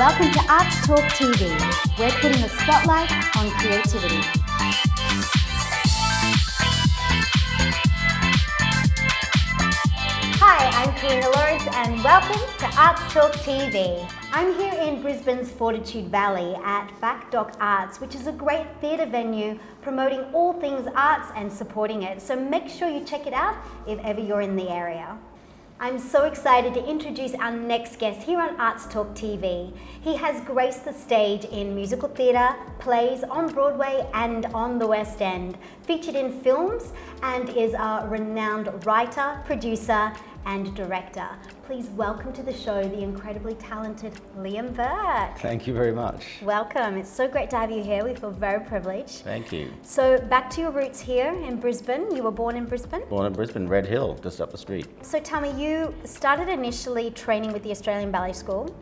Welcome to Arts Talk TV. We're putting a spotlight on creativity. Hi, I'm Karina Lawrence and welcome to Arts Talk TV. I'm here in Brisbane's Fortitude Valley at Back Dock Arts, which is a great theatre venue promoting all things arts and supporting it. So make sure you check it out if ever you're in the area. I'm so excited to introduce our next guest here on Arts Talk TV. He has graced the stage in musical theatre, plays on Broadway and on the West End, featured in films, and is a renowned writer, producer, and director. Please welcome to the show the incredibly talented Liam Burke. Thank you very much. Welcome. It's so great to have you here. We feel very privileged. Thank you. So, back to your roots here in Brisbane. You were born in Brisbane? Born in Brisbane, Red Hill, just up the street. So, tell me, you started initially training with the Australian Ballet School.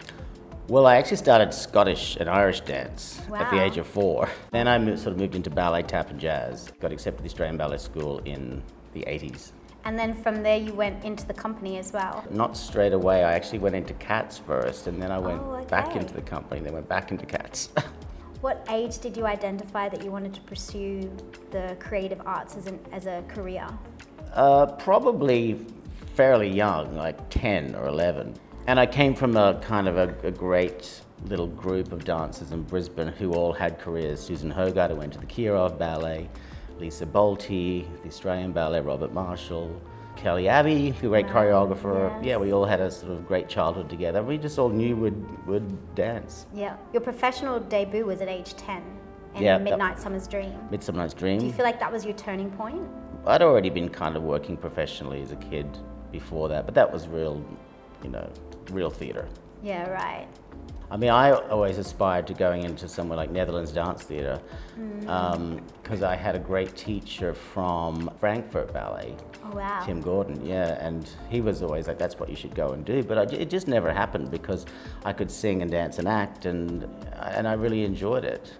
Well, I actually started Scottish and Irish dance at the age of four. Then I moved, sort of moved into ballet, tap, and jazz. Got accepted to the Australian Ballet School in the 80s. And then from there, you went into the company as well. Not straight away, I actually went into cats first, and then I went Oh, back into the company, then went back into cats. What age did you identify that you wanted to pursue the creative arts as, an, as a career? Uh, probably fairly young, like 10 or 11. And I came from a kind of a, a great little group of dancers in Brisbane who all had careers. Susan Hogarth, who went to the Kirov Ballet, Lisa Bolte, the Australian Ballet, Robert Marshall, Kelly Abbey, who great Wow, choreographer. yes. Yeah, we all had a sort of great childhood together. We just all knew we'd, would dance. Yeah. Your professional debut was at age 10 in Yeah, that- Midnight Summer's Dream. Midsummer Night's Dream. Do you feel like that was your turning point? I'd already been kind of working professionally as a kid before that, but that was real, you know, real theatre. Yeah, right. I mean, I always aspired to going into somewhere like Netherlands Dance Theatre Mm. because I had a great teacher from Frankfurt Ballet, Oh, wow. Tim Gordon, yeah, and he was always like, that's what you should go and do. But I, it just never happened because I could sing and dance and act, and, and I really enjoyed it.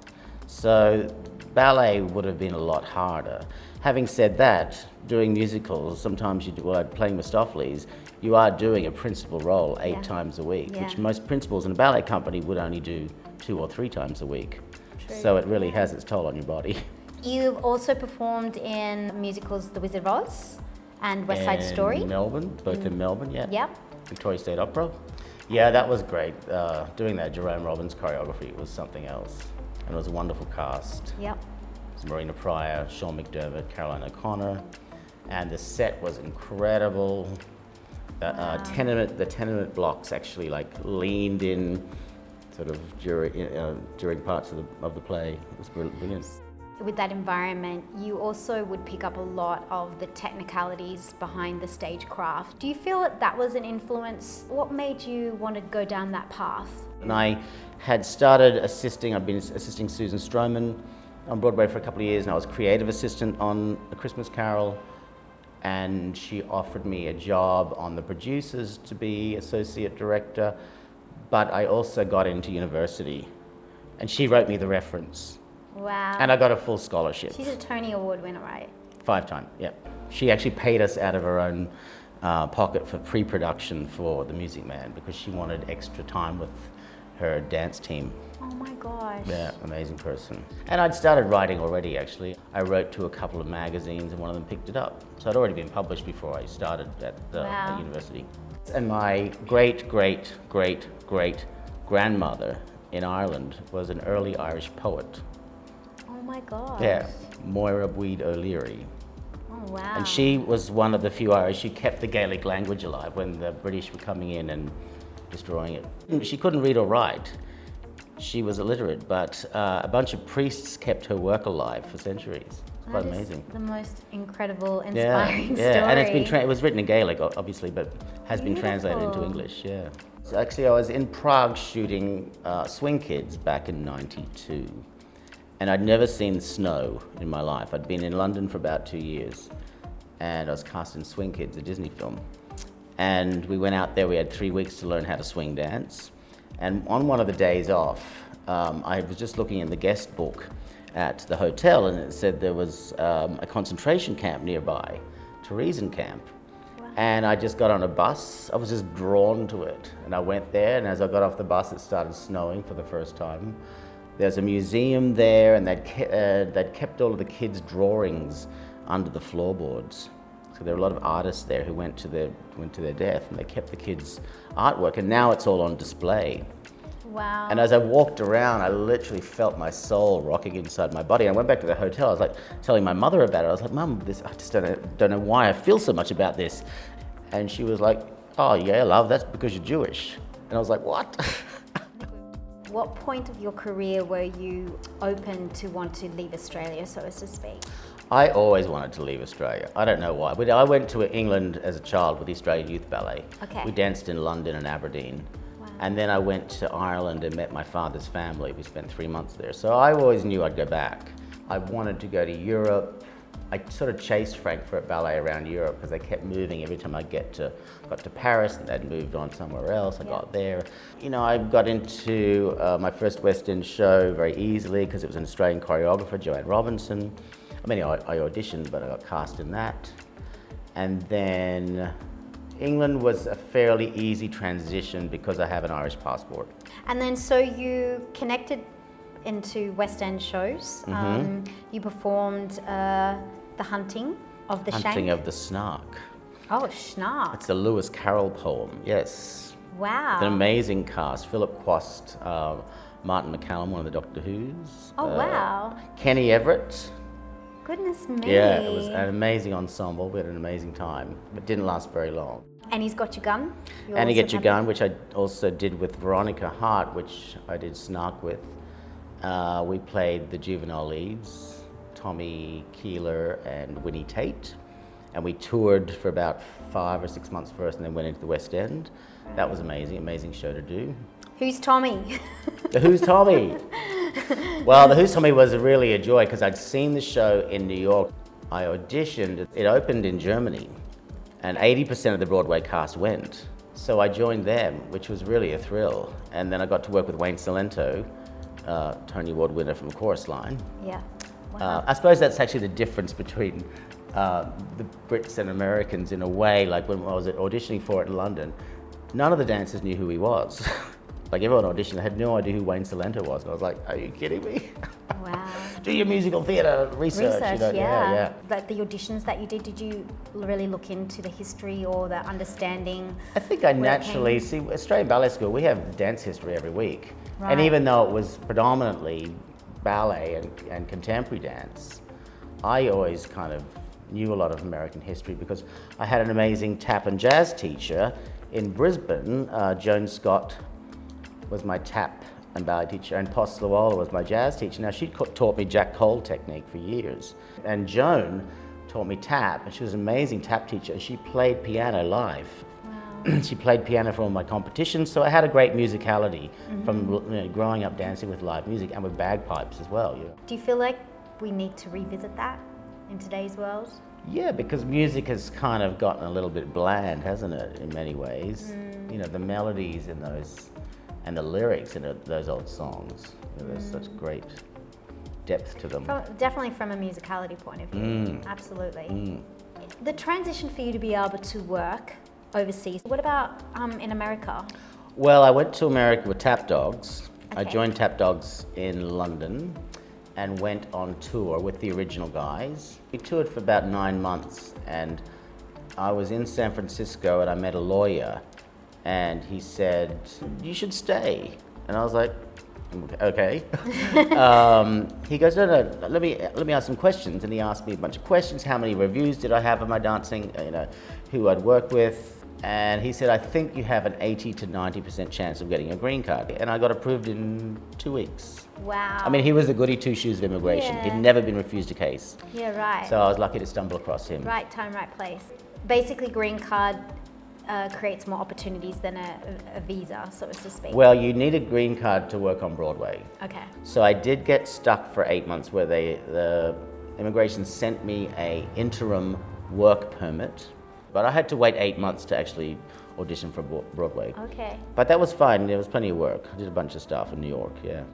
So ballet would have been a lot harder. Having said that, doing musicals, sometimes you do, well, playing Mistoffelees, you are doing a principal role eight Yeah. times a week, Yeah. which most principals in a ballet company would only do two or three times a week. True. So it really has its toll on your body. You've also performed in musicals The Wizard of Oz and West Side In Story. Melbourne, both in Melbourne, yeah. Yep. Victoria State Opera. Yeah, that was great. Uh, doing that Jerome Robbins choreography was something else. And it was a wonderful cast. Yep. It was Marina Prior, Sean McDermott, Caroline O'Connor. And the set was incredible. The, uh, tenement, the tenement blocks actually like leaned in sort of during, uh, during parts of the, of the play. It was brilliant. With that environment, you also would pick up a lot of the technicalities behind the stagecraft. Do you feel that that was an influence? What made you want to go down that path? And I had started assisting, I've been assisting Susan Stroman on Broadway for a couple of years, and I was creative assistant on A Christmas Carol. And she offered me a job on the producers to be associate director, but I also got into university. And she wrote me the reference, Wow. and I got a full scholarship. She's a Tony Award winner, right? Five time, yeah. She actually paid us out of her own uh, pocket for pre-production for The Music Man because she wanted extra time with her dance team. Oh my gosh. Yeah, amazing person. And I'd started writing already, actually. I wrote to a couple of magazines and one of them picked it up. So I'd already been published before I started at the Wow. at university. And my great, great, great, great grandmother in Ireland was an early Irish poet. Oh my gosh. Yeah, Moira Bweed O'Leary. Oh wow. And she was one of the few Irish who kept the Gaelic language alive when the British were coming in and destroying it. She couldn't read or write. She was illiterate, but uh, a bunch of priests kept her work alive for centuries. It's quite That amazing. The most incredible, Yeah, inspiring yeah, story. and it's been tra- it was written in Gaelic, obviously, but has been translated into English. Yeah. So actually, I was in Prague shooting uh, Swing Kids back in '92, and I'd never seen snow in my life. I'd been in London for about two years, and I was cast in Swing Kids, a Disney film. And we went out there. We had three weeks to learn how to swing dance. And on one of the days off, um, I was just looking in the guest book at the hotel, and it said there was um, a concentration camp nearby, Terezín camp. And I just got on a bus. I was just drawn to it. And I went there, and as I got off the bus, it started snowing for the first time. There's a museum there, and they'd, ke- uh, they'd kept all of the kids' drawings under the floorboards. So there were a lot of artists there who went to their, went to their death, and they kept the kids' artwork, and now it's all on display. Wow. And as I walked around, I literally felt my soul rocking inside my body. I went back to the hotel. I was like telling my mother about it. I was like, "Mum, this I just don't know, don't know why I feel so much about this." And she was like, "Oh yeah, love, that's because you're Jewish." And I was like, "What?" what point of your career were you open to want to leave Australia, so as to speak? I always wanted to leave Australia. I don't know why. But I went to England as a child with the Australian Youth Ballet. Okay. We danced in London and Aberdeen. And then I went to Ireland and met my father's family. We spent three months there. So I always knew I'd go back. I wanted to go to Europe. I sort of chased Frankfurt Ballet around Europe because they kept moving every time I get to got to Paris and they'd moved on somewhere else. I Yeah. got there. You know, I got into uh, my first West End show very easily because it was an Australian choreographer, Joanne Robinson. I mean, I, I auditioned, but I got cast in that. And then England was a fairly easy transition because I have an Irish passport. And then, so you connected into West End shows. Mm-hmm. Um, you performed uh, The Hunting of the Hunting Shank. of the Snark. oh, Schnark. It's a Lewis Carroll poem, yes. Wow. An amazing cast. Philip Quast, uh, Martin McCallum, one of the Doctor Who's. Oh, uh, wow. Kenny Everett. Goodness me. Yeah, it was an amazing ensemble. We had an amazing time. It didn't last very long. And he's got your gun. You and he get your gun, which I also did with Veronica Hart, which I did Snark with. Uh, we played the juvenile leads, Tommy Keeler and Winnie Tate, and we toured for about five or six months first, and then went into the West End. That was amazing, amazing show to do. Who's Tommy? Who's Tommy? well, The Who's Tommy was really a joy because I'd seen the show in New York. I auditioned, it opened in Germany, and 80% of the Broadway cast went. So I joined them, which was really a thrill. And then I got to work with Wayne Cilento, uh, Tony Award winner from Chorus Line. yeah. Wow. Uh, I suppose that's actually the difference between uh, the Brits and Americans in a way. Like when I was auditioning for it in London, none of the dancers knew who he was. like everyone auditioned, I had no idea who Wayne Cilento was. And I was like, "Are you kidding me? wow. Do your musical theatre research." Research, you know? yeah. yeah, Like the auditions that you did, did you really look into the history or the understanding? I think I naturally see Australian Ballet School. We have dance history every week, Right. and even though it was predominantly ballet and, and contemporary dance, I always kind of knew a lot of American history because I had an amazing tap and jazz teacher in Brisbane. Uh, Joan Scott was my tap and ballet teacher, and Post Luola was my jazz teacher. Now, she taught me Jack Cole technique for years. And Joan taught me tap, and she was an amazing tap teacher. and She played piano live. she played piano for all my competitions, so I had a great musicality from you know, growing up dancing with live music and with bagpipes as well. You know. Do you feel like we need to revisit that in today's world? Yeah, because music has kind of gotten a little bit bland, hasn't it, in many ways? Mm. You know, the melodies in those and the lyrics in those old songs, you know, there's Mm. such great depth to them. From, definitely from a musicality point of view. Mm. Absolutely. The transition for you to be able to work overseas. What about um, in America? Well, I went to America with Tap Dogs. I joined Tap Dogs in London and went on tour with the original guys. We toured for about nine months and I was in San Francisco and I met a lawyer and he said, You should stay. And I was like, Okay. um, he goes, no, no, let me let me ask some questions. And he asked me a bunch of questions. How many reviews did I have of my dancing? uh, You know, who I'd work with. And he said, I think you have an 80 to 90% chance of getting a green card. And I got approved in two weeks. Wow. I mean, he was the goody two shoes of immigration. Yeah. He'd never been refused a case. yeah, right. So I was lucky to stumble across him. Right time, right place. Basically, green card uh, creates more opportunities than a, a visa, so to speak. Well, you need a green card to work on Broadway. okay. So I did get stuck for eight months where they, the immigration sent me a interim work permit, but I had to wait eight months to actually audition for Bro- Broadway. Okay. But that was fine. There was plenty of work. I did a bunch of stuff in New York. Yeah.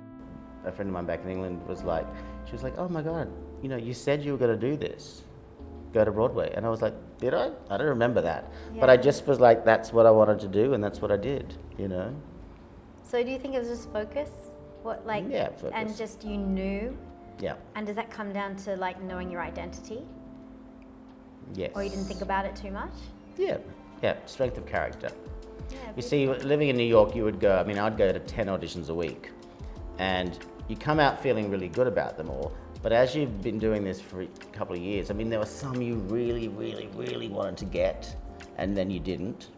A friend of mine back in England was like, she was like, "Oh my God, you know, you said you were going to do this. Go to Broadway. And I was like, did I? I don't remember that. But I just was like, that's what I wanted to do, and that's what I did, you know? So do you think it was just focus? What like Yeah, and just you knew? Yeah. And does that come down to like knowing your identity? Yes. Or you didn't think about it too much? Yeah. Yeah. Strength of character. Yeah. You see, living in New York, you would go, I mean, I'd go to 10 auditions a week. And you come out feeling really good about them all. But as you've been doing this for a couple of years, I mean, there were some you really, really, really wanted to get, and then you didn't.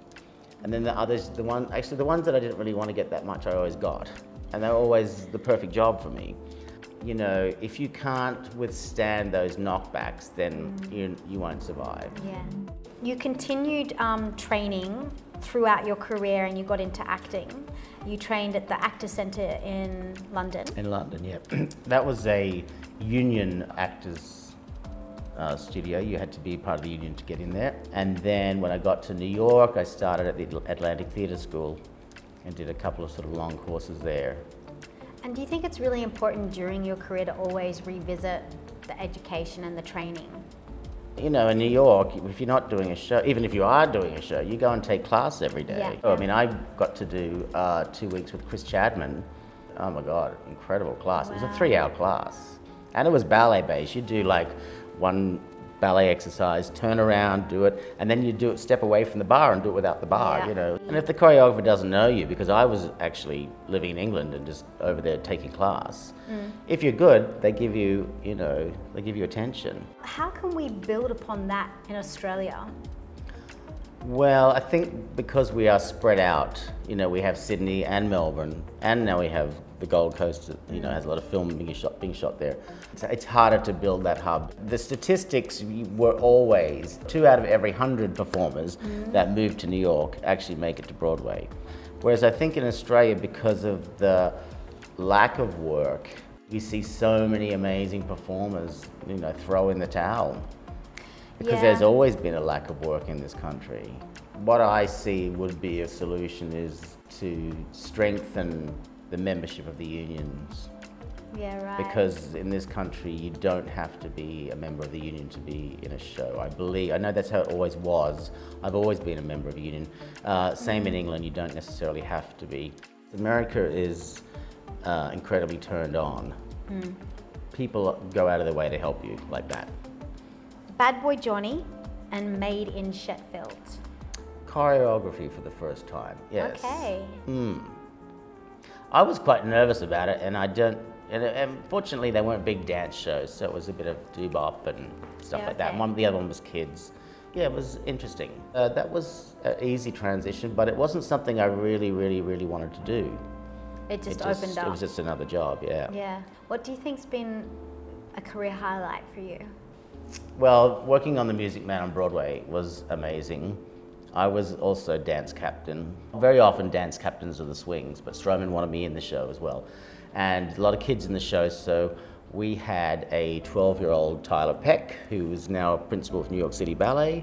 And then the others, the one, actually, the ones that I didn't really want to get that much, I always got. And they were always the perfect job for me. You know, if you can't withstand those knockbacks, then you, you won't survive. Yeah. You continued um, training throughout your career and you got into acting. You trained at the Actor Centre in London. In London, yeah. that was a union actors uh, studio. You had to be part of the union to get in there. And then when I got to New York, I started at the Atlantic Theatre School and did a couple of sort of long courses there. And do you think it's really important during your career to always revisit the education and the training? You know, in New York, if you're not doing a show, even if you are doing a show, you go and take class every day. Yeah. I mean, I got to do uh, two weeks with Chris Chadman. Oh my God, incredible class. It was a three hour class. And it was ballet based. You do like one ballet exercise, turn around, do it, and then you do it, step away from the bar and do it without the bar, Yeah. you know. And if the choreographer doesn't know you, because I was actually living in England and just over there taking class, Mm. if you're good, they give you, you know, they give you attention. How can we build upon that in Australia? Well, I think because we are spread out, you know, we have Sydney and Melbourne, and now we have the Gold Coast, you know, has a lot of film being shot, being shot there. So it's harder to build that hub. The statistics were always two out of every hundred performers that move to New York actually make it to Broadway. Whereas I think in Australia, because of the lack of work, we see so many amazing performers, you know, throw in the towel because Yeah. there's always been a lack of work in this country. What I see would be a solution is to strengthen the membership of the unions Yeah, right. because in this country you don't have to be a member of the union to be in a show. I believe I know that's how it always was. I've always been a member of a union. Uh, same in England, you don't necessarily have to be. America is uh, incredibly turned on. People go out of their way to help you like that. Bad Boy Johnny and Made in Sheffield. choreography for the first time. Yes. Okay. I was quite nervous about it, and I don't. And, and fortunately, they weren't big dance shows, so it was a bit of doo-bop and stuff Yeah, like that. okay. One, the other one was kids. Yeah, it was interesting. Uh, that was an easy transition, but it wasn't something I really, really, really wanted to do. It just, it opened up. It was just another job. Yeah. yeah. What do you think's been a career highlight for you? Well, working on The Music Man on Broadway was amazing. I was also dance captain. Very often, dance captains are the swings, but Stroman wanted me in the show as well. And a lot of kids in the show, so we had a 12 year old Tiler Peck, who is now a principal of New York City Ballet.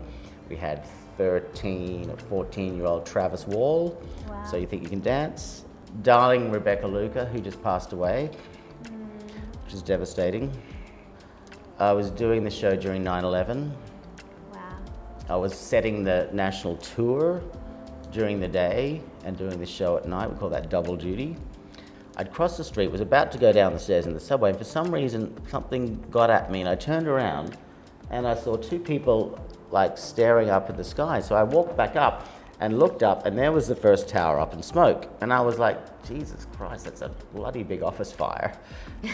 We had 13 or 14 year old Travis Wall, Wow. so you think you can dance. Darling Rebecca Luker, who just passed away, which is devastating. I was doing the show during 9 11. Wow. I was setting the national tour during the day and doing the show at night. We call that double duty. I'd crossed the street, was about to go down the stairs in the subway, and for some reason something got at me, and I turned around and I saw two people like staring up at the sky. So I walked back up and looked up, and there was the first tower up in smoke. And I was like, Jesus Christ, that's a bloody big office fire.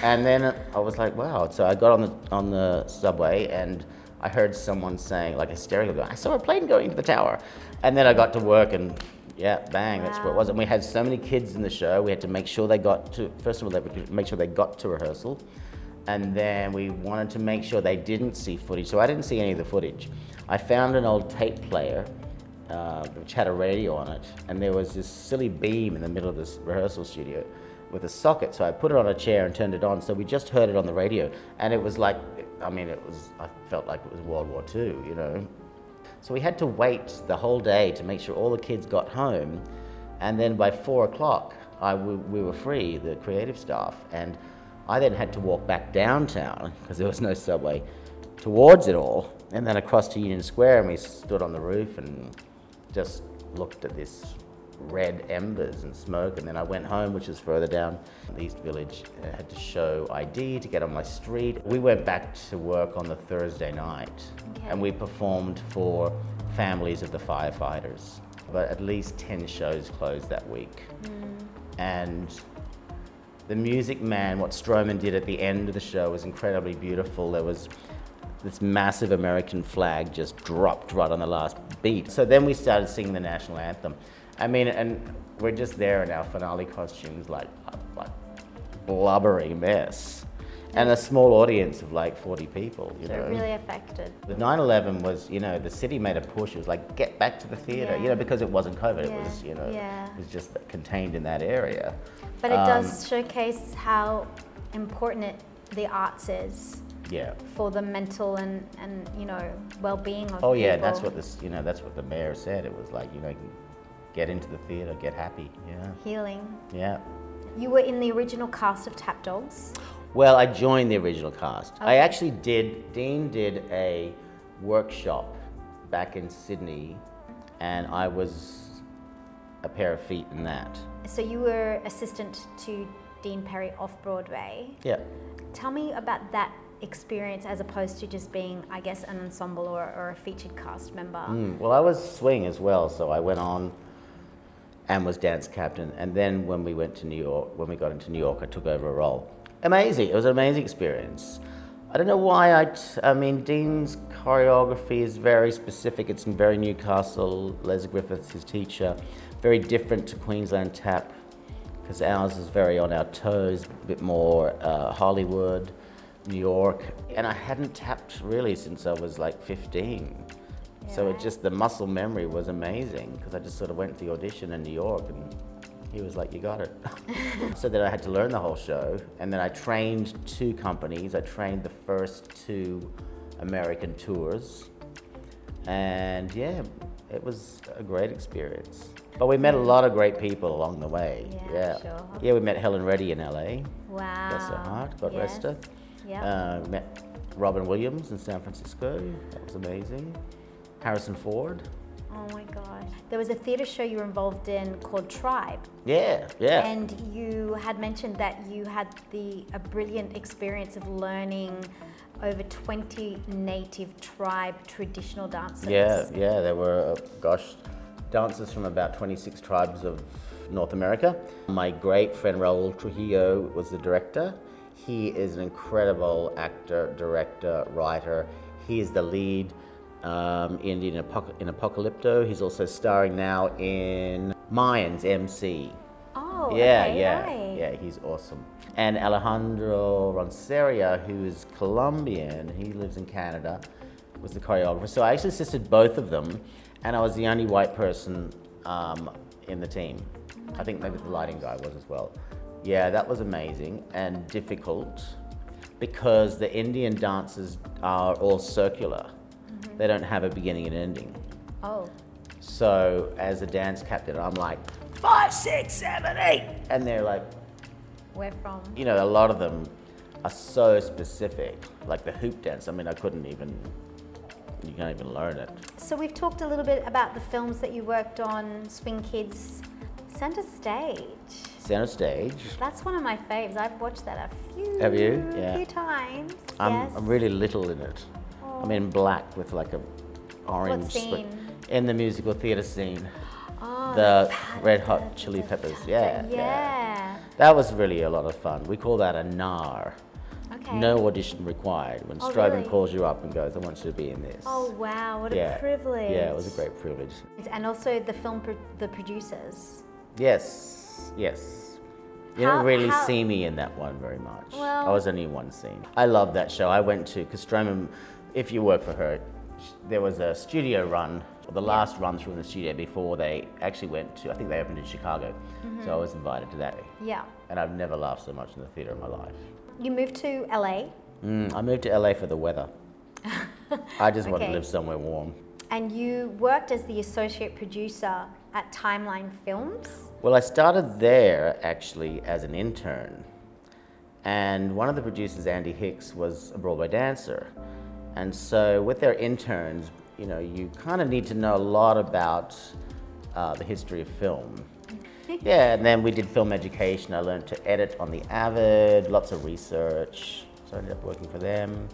and then I was like, wow. So I got on the on the subway and I heard someone saying, like hysterically, going, I saw a plane going into the tower. And then I got to work and yeah, bang, that's what it was. And we had so many kids in the show, we had to make sure they got to, first of all, they to make sure they got to rehearsal. And then we wanted to make sure they didn't see footage. So I didn't see any of the footage. I found an old tape player uh, which had a radio on it, and there was this silly beam in the middle of this rehearsal studio with a socket. So I put it on a chair and turned it on. So we just heard it on the radio, and it was like, I mean, it was. I felt like it was World War II, you know. So we had to wait the whole day to make sure all the kids got home, and then by four o'clock, I, we, we were free, the creative staff, and I then had to walk back downtown because there was no subway towards it all and then across to Union Square, and we stood on the roof and just looked at this red embers and smoke. And then I went home, which is further down the East Village. I had to show ID to get on my street. We went back to work on the Thursday night, Okay. and we performed for families of the firefighters. But at least 10 shows closed that week. Hmm. And the Music Man, what Stroman did at the end of the show was incredibly beautiful. There was this massive American flag just dropped right on the last beat. So then we started singing the national anthem. I mean, and we're just there in our finale costumes, like a like blubbery mess, and a small audience of like 40 people. You So know, really affected. the 9/11 was, you know, the city made a push. It was like get back to the theater, you know, because it wasn't COVID. It Yeah, was, you know, yeah. it was just contained in that area. But it Um, does showcase how important it, the arts is Yeah. for the mental and, and you know well-being of Oh yeah, people. that's what this, you know, that's what the mayor said. It was like, you know, get into the theater, get happy. Yeah, healing. yeah. You were in the original cast of Tap Dogs. Well, I joined the original cast. I actually did. Dein did a workshop back in Sydney, and I was a pair of feet in that. So you were assistant to Dein Perry off Broadway. Yeah. Tell me about that experience as opposed to just being, I guess, an ensemble or, or a featured cast member. Mm, well, I was swing as well, so I went on and was dance captain. And then when we went to New York, when we got into New York, I took over a role. Amazing! It was an amazing experience. I don't know why I. I mean, Dein's choreography is very specific. It's in very Newcastle. Les Griffiths, his teacher, very different to Queensland Tap, because ours is very on our toes, a bit more uh, Hollywood, New York. And I hadn't tapped really since I was like 15. So it just the muscle memory was amazing because I just sort of went to the audition in New York and he was like, "You got it." so then I had to learn the whole show, and then I trained two companies. I trained the first two American tours, and yeah, it was a great experience. But we met a lot of great people along the way. Yeah, sure. Yeah, we met Helen Reddy in LA. Wow. Bless her heart. God rest her. Yeah. Uh, met Robin Williams in San Francisco. That was amazing. Harrison Ford. oh my gosh. There was a theatre show you were involved in called Tribe. Yeah, yeah. And you had mentioned that you had the a brilliant experience of learning over 20 native tribe traditional dances. yeah, yeah. There were, uh, gosh, dancers from about 26 tribes of North America. My great friend Raoul Trujillo was the director. He is an incredible actor, director, writer. He is the lead um, in, in, Apoc- in Apocalypto. He's also starring now in Mayans MC. Oh, yeah, okay, yeah, right. yeah, he's awesome. And Alejandro Ronceria, who is Colombian, he lives in Canada, was the choreographer. So I actually assisted both of them, and I was the only white person um, in the team. I think maybe the lighting guy was as well. Yeah, that was amazing and difficult because the Indian dances are all circular. They don't have a beginning and ending. Oh, So as a dance captain, I'm like, five, six, seven, eight. And they're like, where from? you know, a lot of them are so specific. Like the hoop dance, I mean, I couldn't even, you can't even learn it. So we've talked a little bit about the films that you worked on, Swing Kids, Center Stage. Center stage. That's one of my faves. I've watched that a few, Have you? Yeah. few times. I'm, yes. I'm really little in it. I'm in black with like a orange. split- scene? In the musical theatre scene. Oh, the Red Hot Chili Peppers. Yeah, yeah. yeah. That was really a lot of fun. We call that a NAR. Okay. No audition required. When Oh, Stroman really? calls you up and goes, I want you to be in this. Oh wow, what yeah. a privilege. Yeah, it was a great privilege. And also the film, pro- the producers. Yes, yes. You How- don't really how- see me in that one very much. I was only in one scene. I love that show. I went to, because Stroman, if you work for her, there was a studio run, or the last run through the studio before they actually went to, I think they opened in Chicago. Mm-hmm. So I was invited to that. Yeah. And I've never laughed so much in the theatre in my life. You moved to LA Mm, I moved to LA for the weather. I just want to live somewhere warm. and you worked as the associate producer at Timeline Films. Well, I started there actually as an intern. And one of the producers, Andy Hicks, was a Broadway dancer. And so with their interns, you know, you kind of need to know a lot about uh, the history of film. yeah, and then we did film education. I learned to edit on the Avid, lots of research. So I ended up working for them.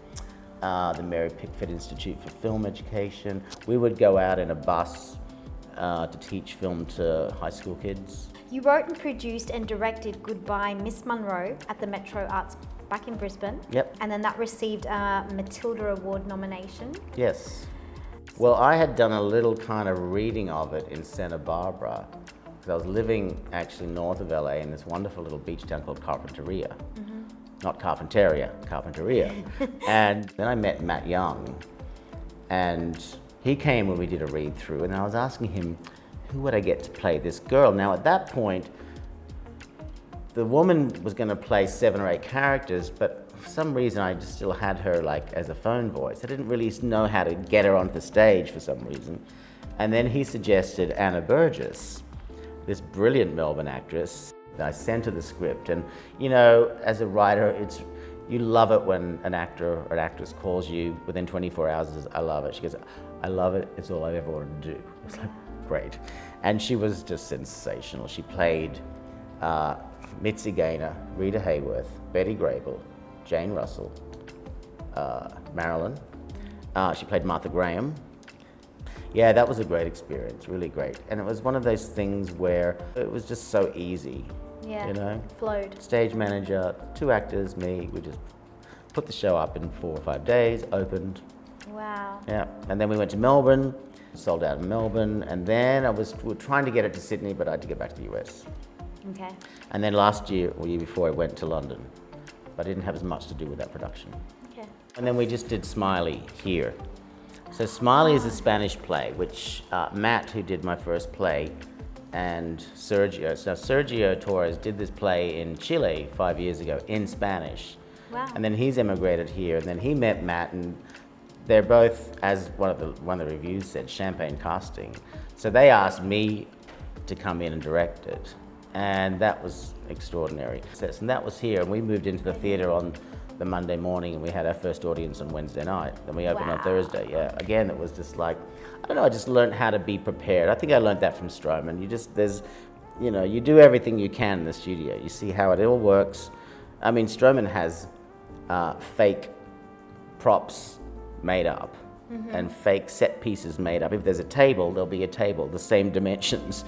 Uh, the Mary Pickford Institute for Film Education. We would go out in a bus uh, to teach film to high school kids. You wrote and produced and directed Goodbye Miss Munroe at the Metro Arts back in Brisbane. Yep. And then that received a Matilda Award nomination. Yes. Well, I had done a little kind of reading of it in Santa Barbara because I was living actually north of LA in this wonderful little beach town called Carpinteria. Mm-hmm. Not Carpinteria, Carpinteria. and then I met Matt Young, and he came when we did a read through, and I was asking him, who would I get to play this girl? Now, at that point, the woman was going to play seven or eight characters, but for some reason I just still had her like as a phone voice. I didn't really know how to get her onto the stage for some reason. And then he suggested Anna Burgess, this brilliant Melbourne actress. I sent her the script, and you know, as a writer, it's you love it when an actor or an actress calls you within 24 hours. and Says, I love it. She goes, I love it. It's all I ever wanted to do. It's like great, and she was just sensational. She played uh, Mitzi Gaynor, Rita Hayworth, Betty Grable, Jane Russell, uh, Marilyn. Uh, she played Martha Graham. Yeah, that was a great experience, really great. And it was one of those things where it was just so easy. Yeah. You know? Flowed. Stage manager, two actors, me, we just put the show up in four or five days, opened. Wow. Yeah. And then we went to Melbourne, sold out in Melbourne, and then I was we were trying to get it to Sydney, but I had to get back to the US. Okay. And then last year or year before, I went to London, but I didn't have as much to do with that production. Okay. And then we just did Smiley here. So Smiley is a Spanish play, which uh, Matt, who did my first play, and Sergio. So Sergio Torres did this play in Chile five years ago in Spanish. Wow. And then he's emigrated here, and then he met Matt, and they're both, as one of the one of the reviews said, champagne casting. So they asked me to come in and direct it, and that was extraordinary. And that was here, and we moved into the theatre on the Monday morning, and we had our first audience on Wednesday night. Then we opened on Thursday. Yeah, again, it was just like I don't know. I just learned how to be prepared. I think I learned that from Stroman. You just there's, you know, you do everything you can in the studio. You see how it all works. I mean, Stroman has uh, fake props made up and fake set pieces made up. If there's a table, there'll be a table, the same dimensions,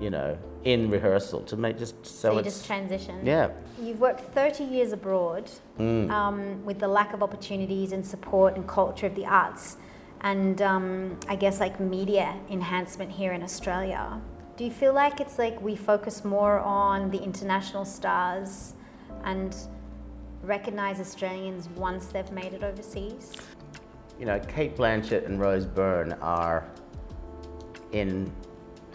you know, in rehearsal to make just so, So you just transition. yeah. You've worked 30 years abroad Mm. um, with the lack of opportunities and support and culture of the arts and um, I guess like media enhancement here in Australia. Do you feel like it's like we focus more on the international stars and recognize Australians once they've made it overseas? You know, Cate Blanchett and Rose Byrne are in,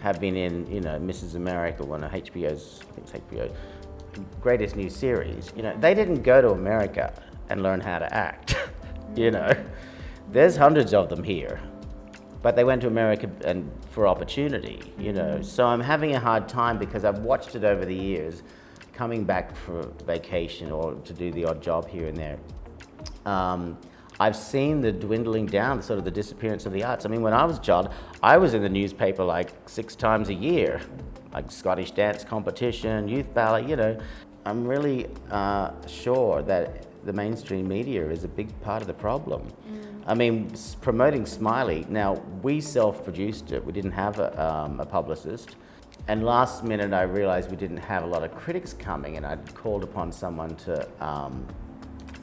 have been in, you know, Mrs. America, one of HBO's, I think it's HBO, greatest new series. You know, they didn't go to America and learn how to act. you know, there's hundreds of them here, but they went to America and for opportunity. You know, so I'm having a hard time because I've watched it over the years, coming back for vacation or to do the odd job here and there um, I've seen the dwindling down, sort of the disappearance of the arts. I mean, when I was a child, I was in the newspaper like six times a year, like Scottish dance competition, youth ballet, you know. I'm really uh, sure that the mainstream media is a big part of the problem. I mean, promoting Smiley, now we self produced it, we didn't have a, um, a publicist. And last minute, I realized we didn't have a lot of critics coming, and I'd called upon someone to um,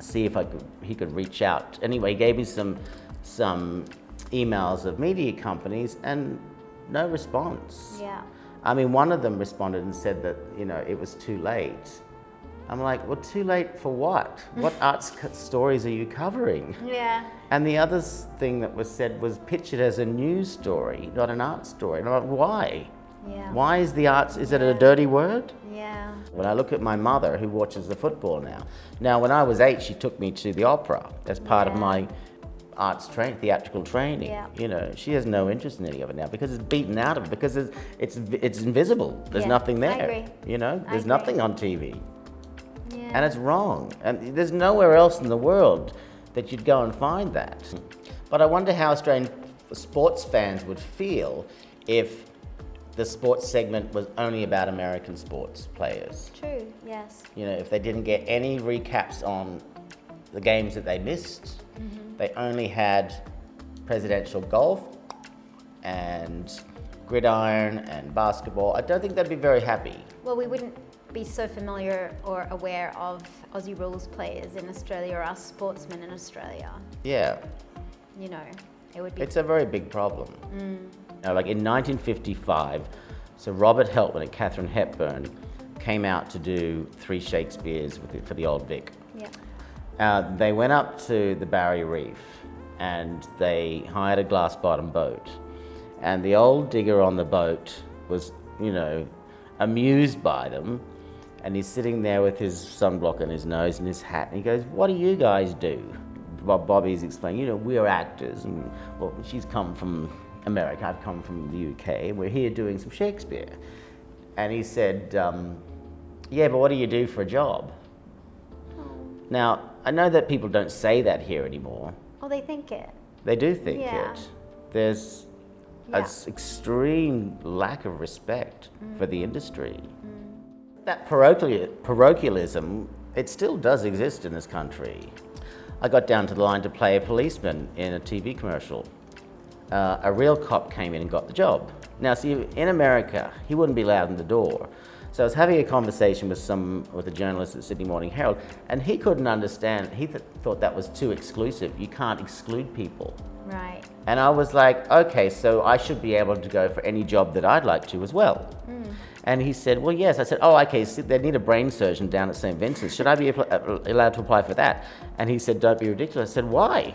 see if I could, he could reach out. Anyway, he gave me some, some emails of media companies and no response. Yeah. I mean, one of them responded and said that, you know, it was too late. I'm like, well, too late for what? What arts stories are you covering? Yeah. And the other thing that was said was pitch it as a news story, not an art story. And I'm like, why? Yeah. Why is the arts, is it a dirty word? Yeah. When I look at my mother who watches the football now, now when I was eight, she took me to the opera as part of my arts training, theatrical training. Yeah. You know, she has no interest in any of it now because it's beaten out of it because it's it's, it's invisible. There's Yeah, nothing there. agree. You know, there's nothing on TV, Yeah. and it's wrong. And there's nowhere else in the world that you'd go and find that. But I wonder how Australian sports fans would feel if the sports segment was only about American sports players. True, yes. You know, if they didn't get any recaps on the games that they missed, mm-hmm. they only had presidential golf and gridiron and basketball, I don't think they'd be very happy. Well, we wouldn't be so familiar or aware of Aussie rules players in Australia or us sportsmen in Australia. Yeah. You know, it would be. It's a very big problem. Mm. Like in 1955, so Robert Helpmann and Katharine Hepburn came out to do three Shakespeares the, for the Old Vic. Yeah. Uh, they went up to the Barrier Reef and they hired a glass bottom boat. And the old digger on the boat was, you know, amused by them. And he's sitting there with his sunblock on his nose and his hat. And he goes, What do you guys do? Bob Bobby's explaining, you know, we're actors. And well, she's come from America, I've come from the UK. We're here doing some Shakespeare. And he said, um, Yeah, but what do you do for a job? Oh. Now, I know that people don't say that here anymore. Oh, they think it. They do think yeah. it. There's yeah. an extreme lack of respect mm. for the industry. Mm. That parochialism, it still does exist in this country. I got down to the line to play a policeman in a TV commercial. Uh, a real cop came in and got the job. Now, see, in America, he wouldn't be allowed in the door. So I was having a conversation with some with a journalist at Sydney Morning Herald, and he couldn't understand. He th- thought that was too exclusive. You can't exclude people. Right. And I was like, okay, so I should be able to go for any job that I'd like to as well. Mm. And he said, well, yes. I said, oh, okay, so they need a brain surgeon down at St. Vincent's. Should I be uh, allowed to apply for that? And he said, don't be ridiculous. I said, why?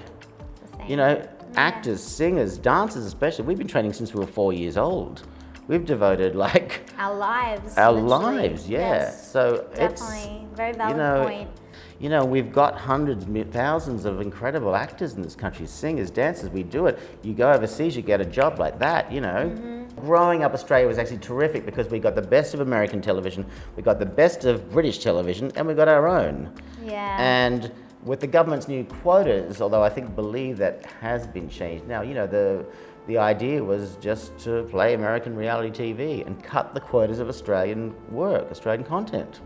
You know. Actors, singers, dancers especially, we've been training since we were four years old we've devoted like our lives. Our literally. lives, yeah. Yes, so definitely it's very valid you know, point. You know, we've got hundreds, thousands of incredible actors in this country, singers, dancers. We do it. You go overseas, you get a job like that. You know. Mm-hmm. Growing up Australia was actually terrific because we got the best of American television, we got the best of British television, and we got our own. Yeah. And with the government's new quotas, although I think believe that has been changed now, you know, the the idea was just to play American reality TV and cut the quotas of Australian work, Australian content.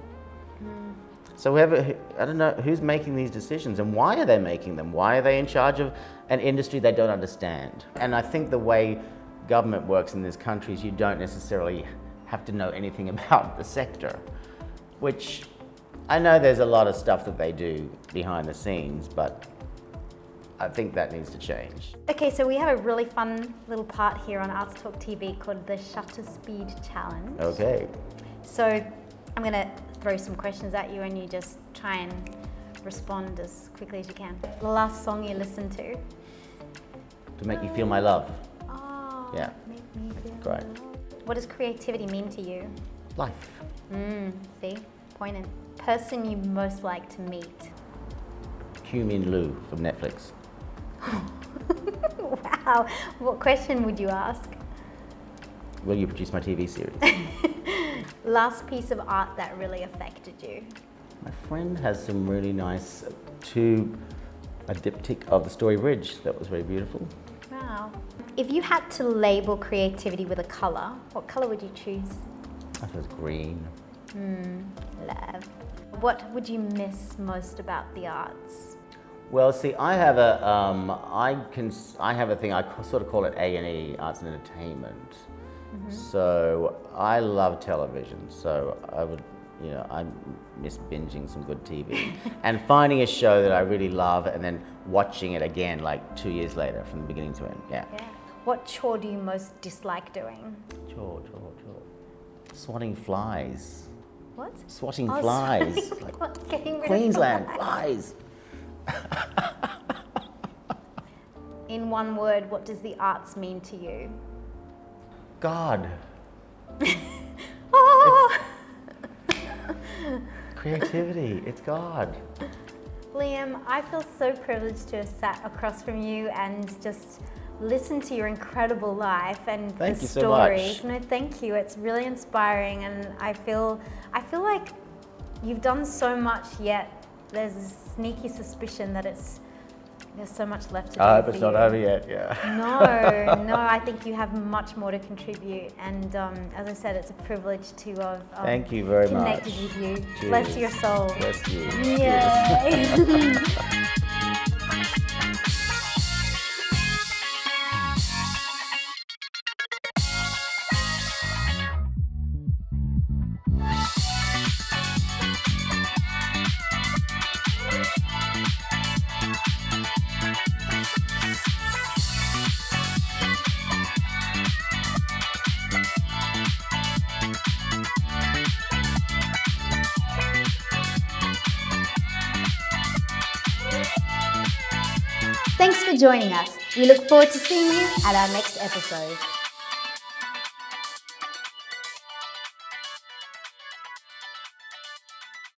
So whoever, I don't know who's making these decisions and why are they making them? Why are they in charge of an industry they don't understand? And I think the way government works in this country is you don't necessarily have to know anything about the sector, which I know there's a lot of stuff that they do behind the scenes, but I think that needs to change. Okay, so we have a really fun little part here on Arts Talk TV called the Shutter Speed Challenge. Okay. So I'm going to throw some questions at you and you just try and respond as quickly as you can. The last song you listened to? To Make You Feel My Love. Oh, yeah. Make me feel Great. What does creativity mean to you? Life. Mm, see? Pointed. Person you most like to meet? Kyu Min Liu from Netflix. wow. What question would you ask? Will you produce my TV series? Last piece of art that really affected you? My friend has some really nice uh, two a diptych of the Story Bridge that was very beautiful. Wow. If you had to label creativity with a colour, what colour would you choose? I thought it was green. Hmm, love. What would you miss most about the arts? Well, see, I have a, um, I can, I have a thing. I sort of call it A and E, arts and entertainment. Mm -hmm. So I love television. So I would, you know, I miss binging some good TV and finding a show that I really love and then watching it again, like two years later, from the beginning to end. Yeah. Yeah. What chore do you most dislike doing? Chore, chore, chore. Swatting flies. What? Swatting oh, flies. like Queensland flies. In one word, what does the arts mean to you? God. oh. Creativity, it's God. Liam, I feel so privileged to have sat across from you and just listen to your incredible life and thank the stories. So no, thank you. It's really inspiring and I feel I feel like you've done so much yet there's a sneaky suspicion that it's There's so much left to do. I hope it's not over yet. Yeah. No, no, I think you have much more to contribute. And um, as I said, it's a privilege to have um, Thank you very connected much. with you. Bless your soul. Bless you. Yay. joining us. We look forward to seeing you at our next episode.